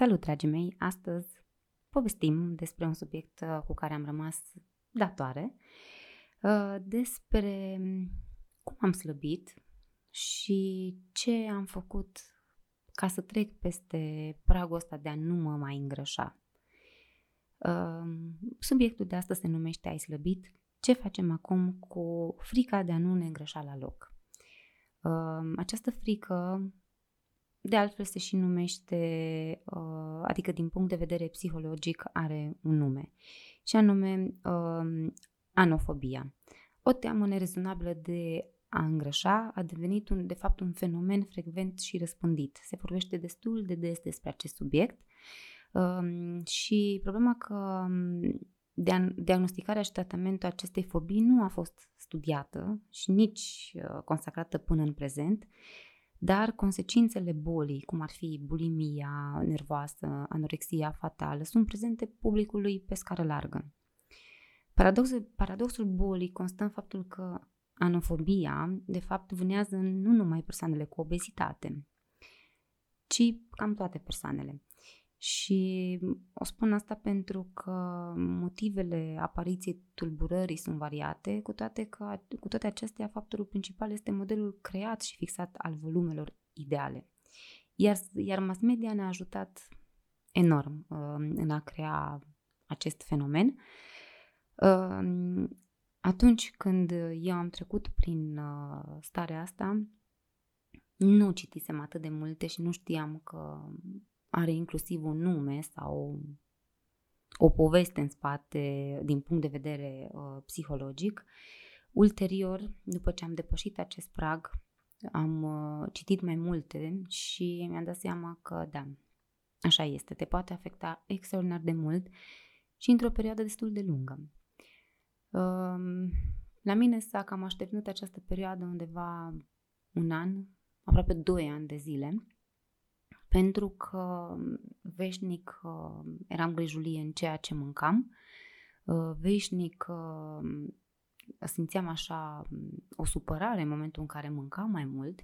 Salut, dragii mei! Astăzi povestim despre un subiect uh, cu care am rămas datoare, uh, despre mm, cum am slăbit și ce am făcut ca să trec peste pragul ăsta de a nu mă mai îngrășa. Uh, subiectul de astăzi se numește Ai slăbit? Ce facem acum cu frica de a nu ne îngrășa la loc? Această frică de altfel se și numește, uh, adică din punct de vedere psihologic are un nume, și anume uh, anofobia. O teamă nerezonabilă de a îngrășa a devenit un, de fapt un fenomen frecvent și răspândit. Se vorbește destul de des despre acest subiect uh, și problema că um, diagnosticarea și tratamentul acestei fobii nu a fost studiată și nici uh, consacrată până în prezent, dar consecințele bolii, cum ar fi bulimia nervoasă, anorexia fatală, sunt prezente publicului pe scară largă. Paradoxul, paradoxul bolii constă în faptul că anofobia, de fapt, vânează nu numai persoanele cu obezitate, ci cam toate persoanele. Și o spun asta pentru că motivele apariției tulburării sunt variate, cu toate că cu toate acestea factorul principal este modelul creat și fixat al volumelor ideale. Iar, iar mass media ne-a ajutat enorm uh, în a crea acest fenomen. Uh, atunci când eu am trecut prin uh, starea asta, nu citisem atât de multe și nu știam că are inclusiv un nume sau o poveste în spate din punct de vedere uh, psihologic. Ulterior, după ce am depășit acest prag, am uh, citit mai multe și mi-am dat seama că da, așa este, te poate afecta extraordinar de mult și într-o perioadă destul de lungă. Uh, la mine s-a cam așteptat această perioadă undeva un an, aproape doi ani de zile, pentru că veșnic uh, eram grijulie în ceea ce mâncam, uh, veșnic uh, simțeam așa o supărare în momentul în care mâncam mai mult,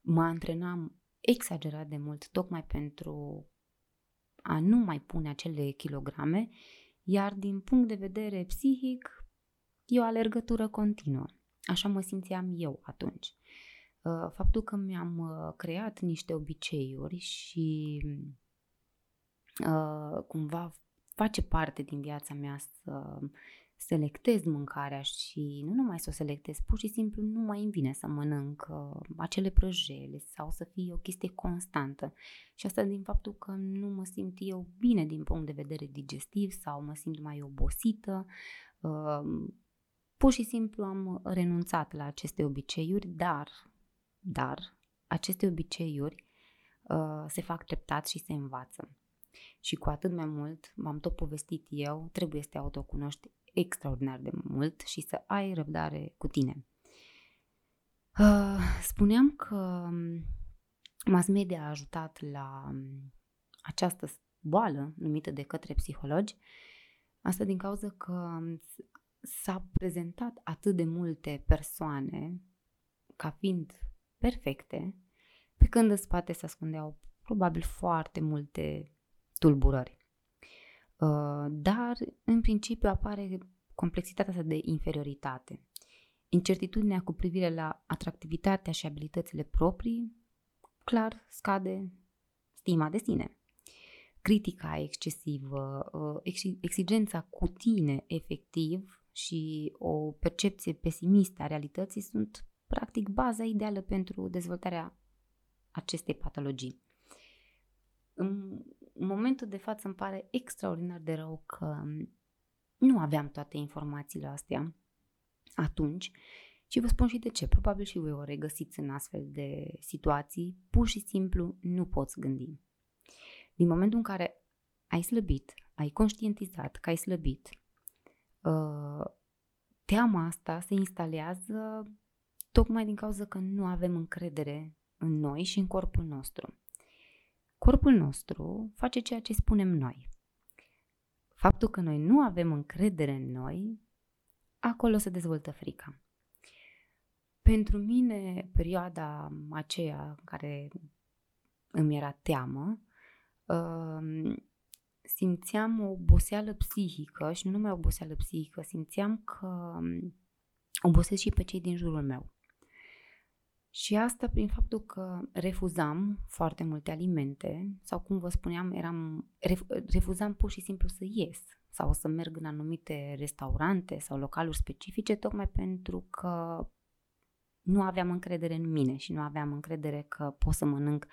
mă antrenam exagerat de mult tocmai pentru a nu mai pune acele kilograme, iar din punct de vedere psihic e o alergătură continuă. Așa mă simțeam eu atunci. Uh, faptul că mi-am uh, creat niște obiceiuri și uh, cumva face parte din viața mea să selectez mâncarea și nu numai să o selectez, pur și simplu nu mai îmi vine să mănânc acele prăjele sau să fie o chestie constantă. Și asta din faptul că nu mă simt eu bine din punct de vedere digestiv sau mă simt mai obosită. Pur și simplu am renunțat la aceste obiceiuri, dar dar aceste obiceiuri uh, se fac treptat și se învață. Și cu atât mai mult, m-am tot povestit eu, trebuie să te autocunoști extraordinar de mult și să ai răbdare cu tine. Uh, spuneam că um, mass media a ajutat la um, această boală numită de către psihologi, asta din cauza că um, s-a prezentat atât de multe persoane ca fiind perfecte, pe când în spate se ascundeau probabil foarte multe tulburări. Uh, dar, în principiu, apare complexitatea asta de inferioritate. Incertitudinea cu privire la atractivitatea și abilitățile proprii, clar, scade stima de sine. Critica excesivă, uh, exigența cu tine efectiv și o percepție pesimistă a realității sunt practic baza ideală pentru dezvoltarea acestei patologii. În momentul de față îmi pare extraordinar de rău că nu aveam toate informațiile astea atunci și vă spun și de ce. Probabil și voi o regăsiți în astfel de situații. Pur și simplu nu poți gândi. Din momentul în care ai slăbit, ai conștientizat că ai slăbit, uh, teama asta se instalează tocmai din cauza că nu avem încredere în noi și în corpul nostru. Corpul nostru face ceea ce spunem noi. Faptul că noi nu avem încredere în noi, acolo se dezvoltă frica. Pentru mine, perioada aceea în care îmi era teamă, uh, simțeam o oboseală psihică și nu numai o oboseală psihică, simțeam că um, obosesc și pe cei din jurul meu. Și asta prin faptul că refuzam foarte multe alimente sau cum vă spuneam, eram, refuzam pur și simplu să ies sau să merg în anumite restaurante sau localuri specifice tocmai pentru că nu aveam încredere în mine și nu aveam încredere că pot să mănânc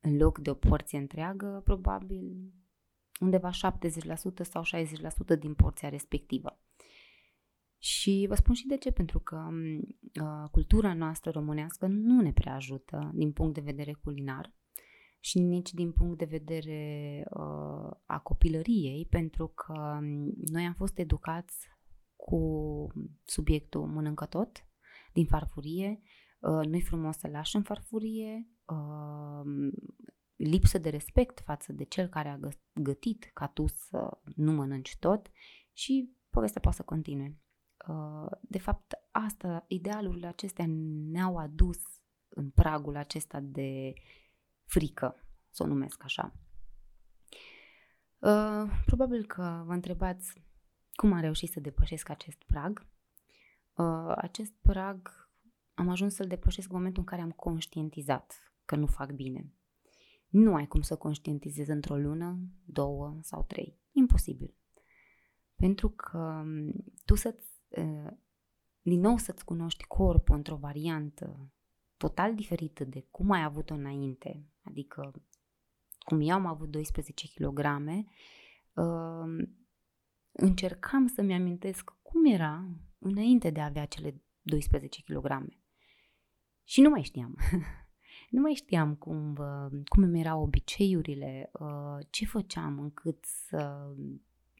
în loc de o porție întreagă, probabil undeva 70% sau 60% din porția respectivă. Și vă spun și de ce, pentru că uh, cultura noastră românească nu ne prea ajută din punct de vedere culinar și nici din punct de vedere uh, a copilăriei, pentru că noi am fost educați cu subiectul mănâncă tot, din farfurie, uh, nu-i frumos să lași în farfurie, uh, lipsă de respect față de cel care a gătit ca tu să nu mănânci tot și povestea poate să continue. Uh, de fapt, asta, idealurile acestea ne-au adus în pragul acesta de frică, să o numesc așa. Uh, probabil că vă întrebați cum am reușit să depășesc acest prag. Uh, acest prag am ajuns să-l depășesc în momentul în care am conștientizat că nu fac bine. Nu ai cum să conștientizezi într-o lună, două sau trei. Imposibil. Pentru că um, tu să-ți din nou să-ți cunoști corpul într-o variantă total diferită de cum ai avut-o înainte, adică cum eu am avut 12 kg, încercam să-mi amintesc cum era înainte de a avea cele 12 kg. Și nu mai știam. nu mai știam cum, cum îmi erau obiceiurile, ce făceam încât să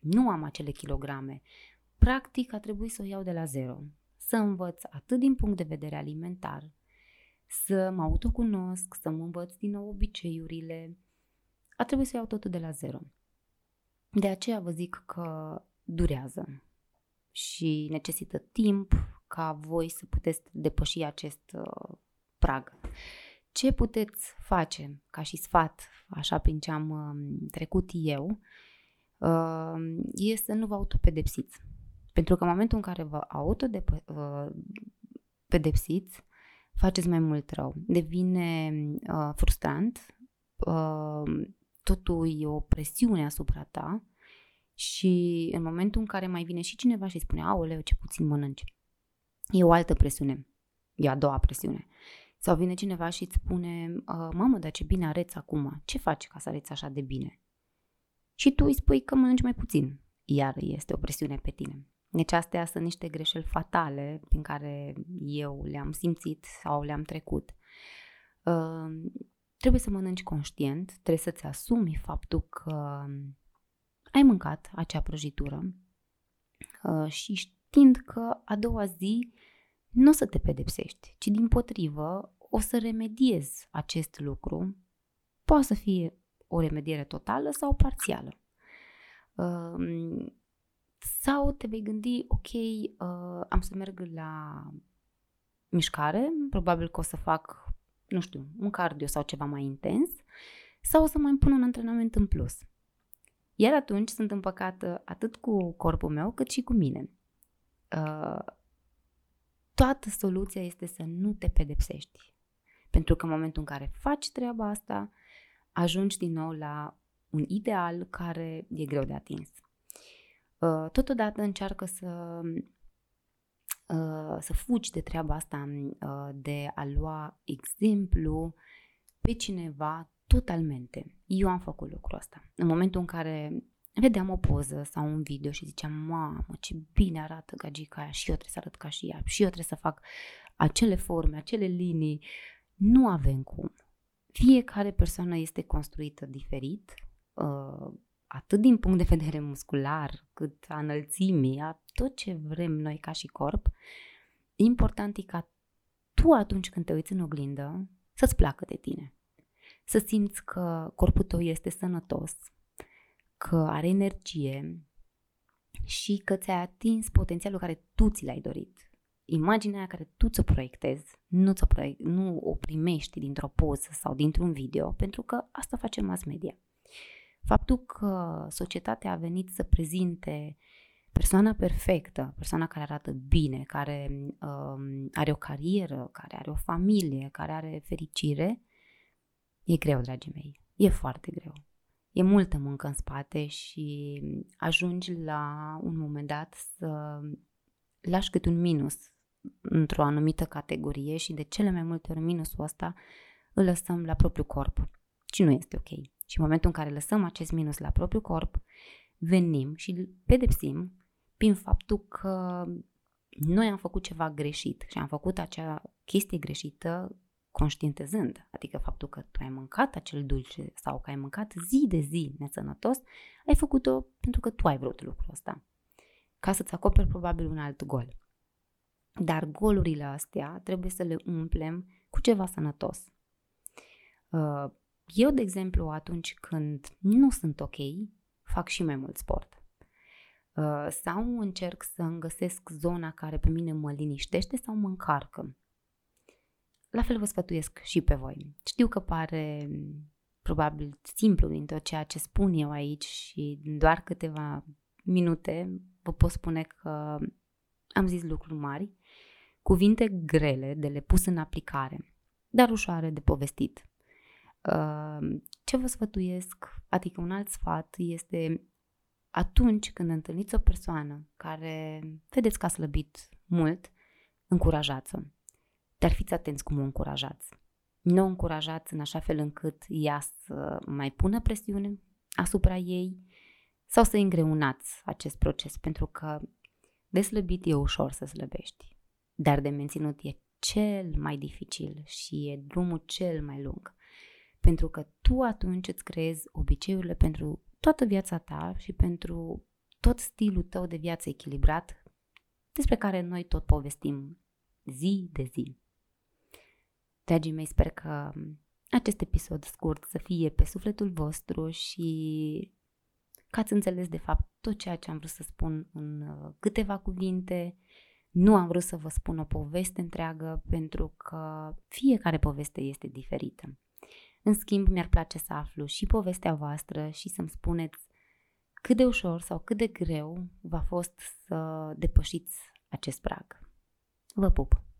nu am acele kilograme practic a trebuit să o iau de la zero, să învăț atât din punct de vedere alimentar, să mă autocunosc, să mă învăț din nou obiceiurile, a trebuit să iau totul de la zero. De aceea vă zic că durează și necesită timp ca voi să puteți depăși acest uh, prag. Ce puteți face ca și sfat, așa prin ce am uh, trecut eu, uh, e să nu vă autopedepsiți. Pentru că în momentul în care vă autopedepsiți, faceți mai mult rău. Devine uh, frustrant, uh, totul e o presiune asupra ta și în momentul în care mai vine și cineva și spune, aoleu, ce puțin mănânci, e o altă presiune, e a doua presiune. Sau vine cineva și îți spune, uh, mamă, dar ce bine areți acum, ce faci ca să areți așa de bine? Și tu îi spui că mănânci mai puțin, iar este o presiune pe tine. Deci astea sunt niște greșeli fatale prin care eu le-am simțit sau le-am trecut. Uh, trebuie să mănânci conștient, trebuie să-ți asumi faptul că ai mâncat acea prăjitură uh, și știind că a doua zi nu o să te pedepsești, ci din potrivă o să remediezi acest lucru. Poate să fie o remediere totală sau parțială. Uh, sau te vei gândi, ok, uh, am să merg la mișcare, probabil că o să fac, nu știu, un cardio sau ceva mai intens, sau o să mai pun un antrenament în plus. Iar atunci sunt împăcată atât cu corpul meu cât și cu mine. Uh, toată soluția este să nu te pedepsești. Pentru că în momentul în care faci treaba asta, ajungi din nou la un ideal care e greu de atins. Uh, totodată încearcă să, uh, să fugi de treaba asta, uh, de a lua exemplu pe cineva totalmente. Eu am făcut lucrul ăsta. În momentul în care vedeam o poză sau un video și ziceam, mamă, ce bine arată gagica aia și eu trebuie să arăt ca și ea și eu trebuie să fac acele forme, acele linii. Nu avem cum. Fiecare persoană este construită diferit, atât din punct de vedere muscular, cât a înălțimii, a tot ce vrem noi ca și corp, important e ca tu atunci când te uiți în oglindă să-ți placă de tine. Să simți că corpul tău este sănătos, că are energie și că ți-ai atins potențialul care tu ți l-ai dorit. Imaginea aia care tu ți-o proiectezi, nu, ți-o proiect, nu o primești dintr-o poză sau dintr-un video, pentru că asta face mass media. Faptul că societatea a venit să prezinte persoana perfectă, persoana care arată bine, care um, are o carieră, care are o familie, care are fericire, e greu, dragii mei. E foarte greu. E multă muncă în spate și ajungi la un moment dat să lași cât un minus într-o anumită categorie și de cele mai multe ori minusul ăsta îl lăsăm la propriul corp. Și nu este ok. Și în momentul în care lăsăm acest minus la propriul corp, venim și îl pedepsim prin faptul că noi am făcut ceva greșit și am făcut acea chestie greșită conștientizând, adică faptul că tu ai mâncat acel dulce sau că ai mâncat zi de zi nesănătos, ai făcut-o pentru că tu ai vrut lucrul ăsta, ca să-ți acoperi probabil un alt gol. Dar golurile astea trebuie să le umplem cu ceva sănătos. Uh, eu, de exemplu, atunci când nu sunt ok, fac și mai mult sport. Uh, sau încerc să îmi găsesc zona care pe mine mă liniștește sau mă încarcă. La fel vă sfătuiesc și pe voi. Știu că pare probabil simplu din tot ceea ce spun eu aici și în doar câteva minute vă pot spune că am zis lucruri mari, cuvinte grele de le pus în aplicare, dar ușoare de povestit. Uh, ce vă sfătuiesc, adică un alt sfat, este atunci când întâlniți o persoană care vedeți că a slăbit mult, încurajați-o. Dar fiți atenți cum o încurajați. Nu o încurajați în așa fel încât ea să mai pună presiune asupra ei sau să îngreunați acest proces, pentru că de slăbit e ușor să slăbești, dar de menținut e cel mai dificil și e drumul cel mai lung. Pentru că tu atunci îți creezi obiceiurile pentru toată viața ta și pentru tot stilul tău de viață echilibrat despre care noi tot povestim zi de zi. Dragii mei, sper că acest episod scurt să fie pe sufletul vostru și că ați înțeles de fapt tot ceea ce am vrut să spun în uh, câteva cuvinte. Nu am vrut să vă spun o poveste întreagă pentru că fiecare poveste este diferită. În schimb, mi-ar place să aflu și povestea voastră și să-mi spuneți cât de ușor sau cât de greu v-a fost să depășiți acest prag. Vă pup!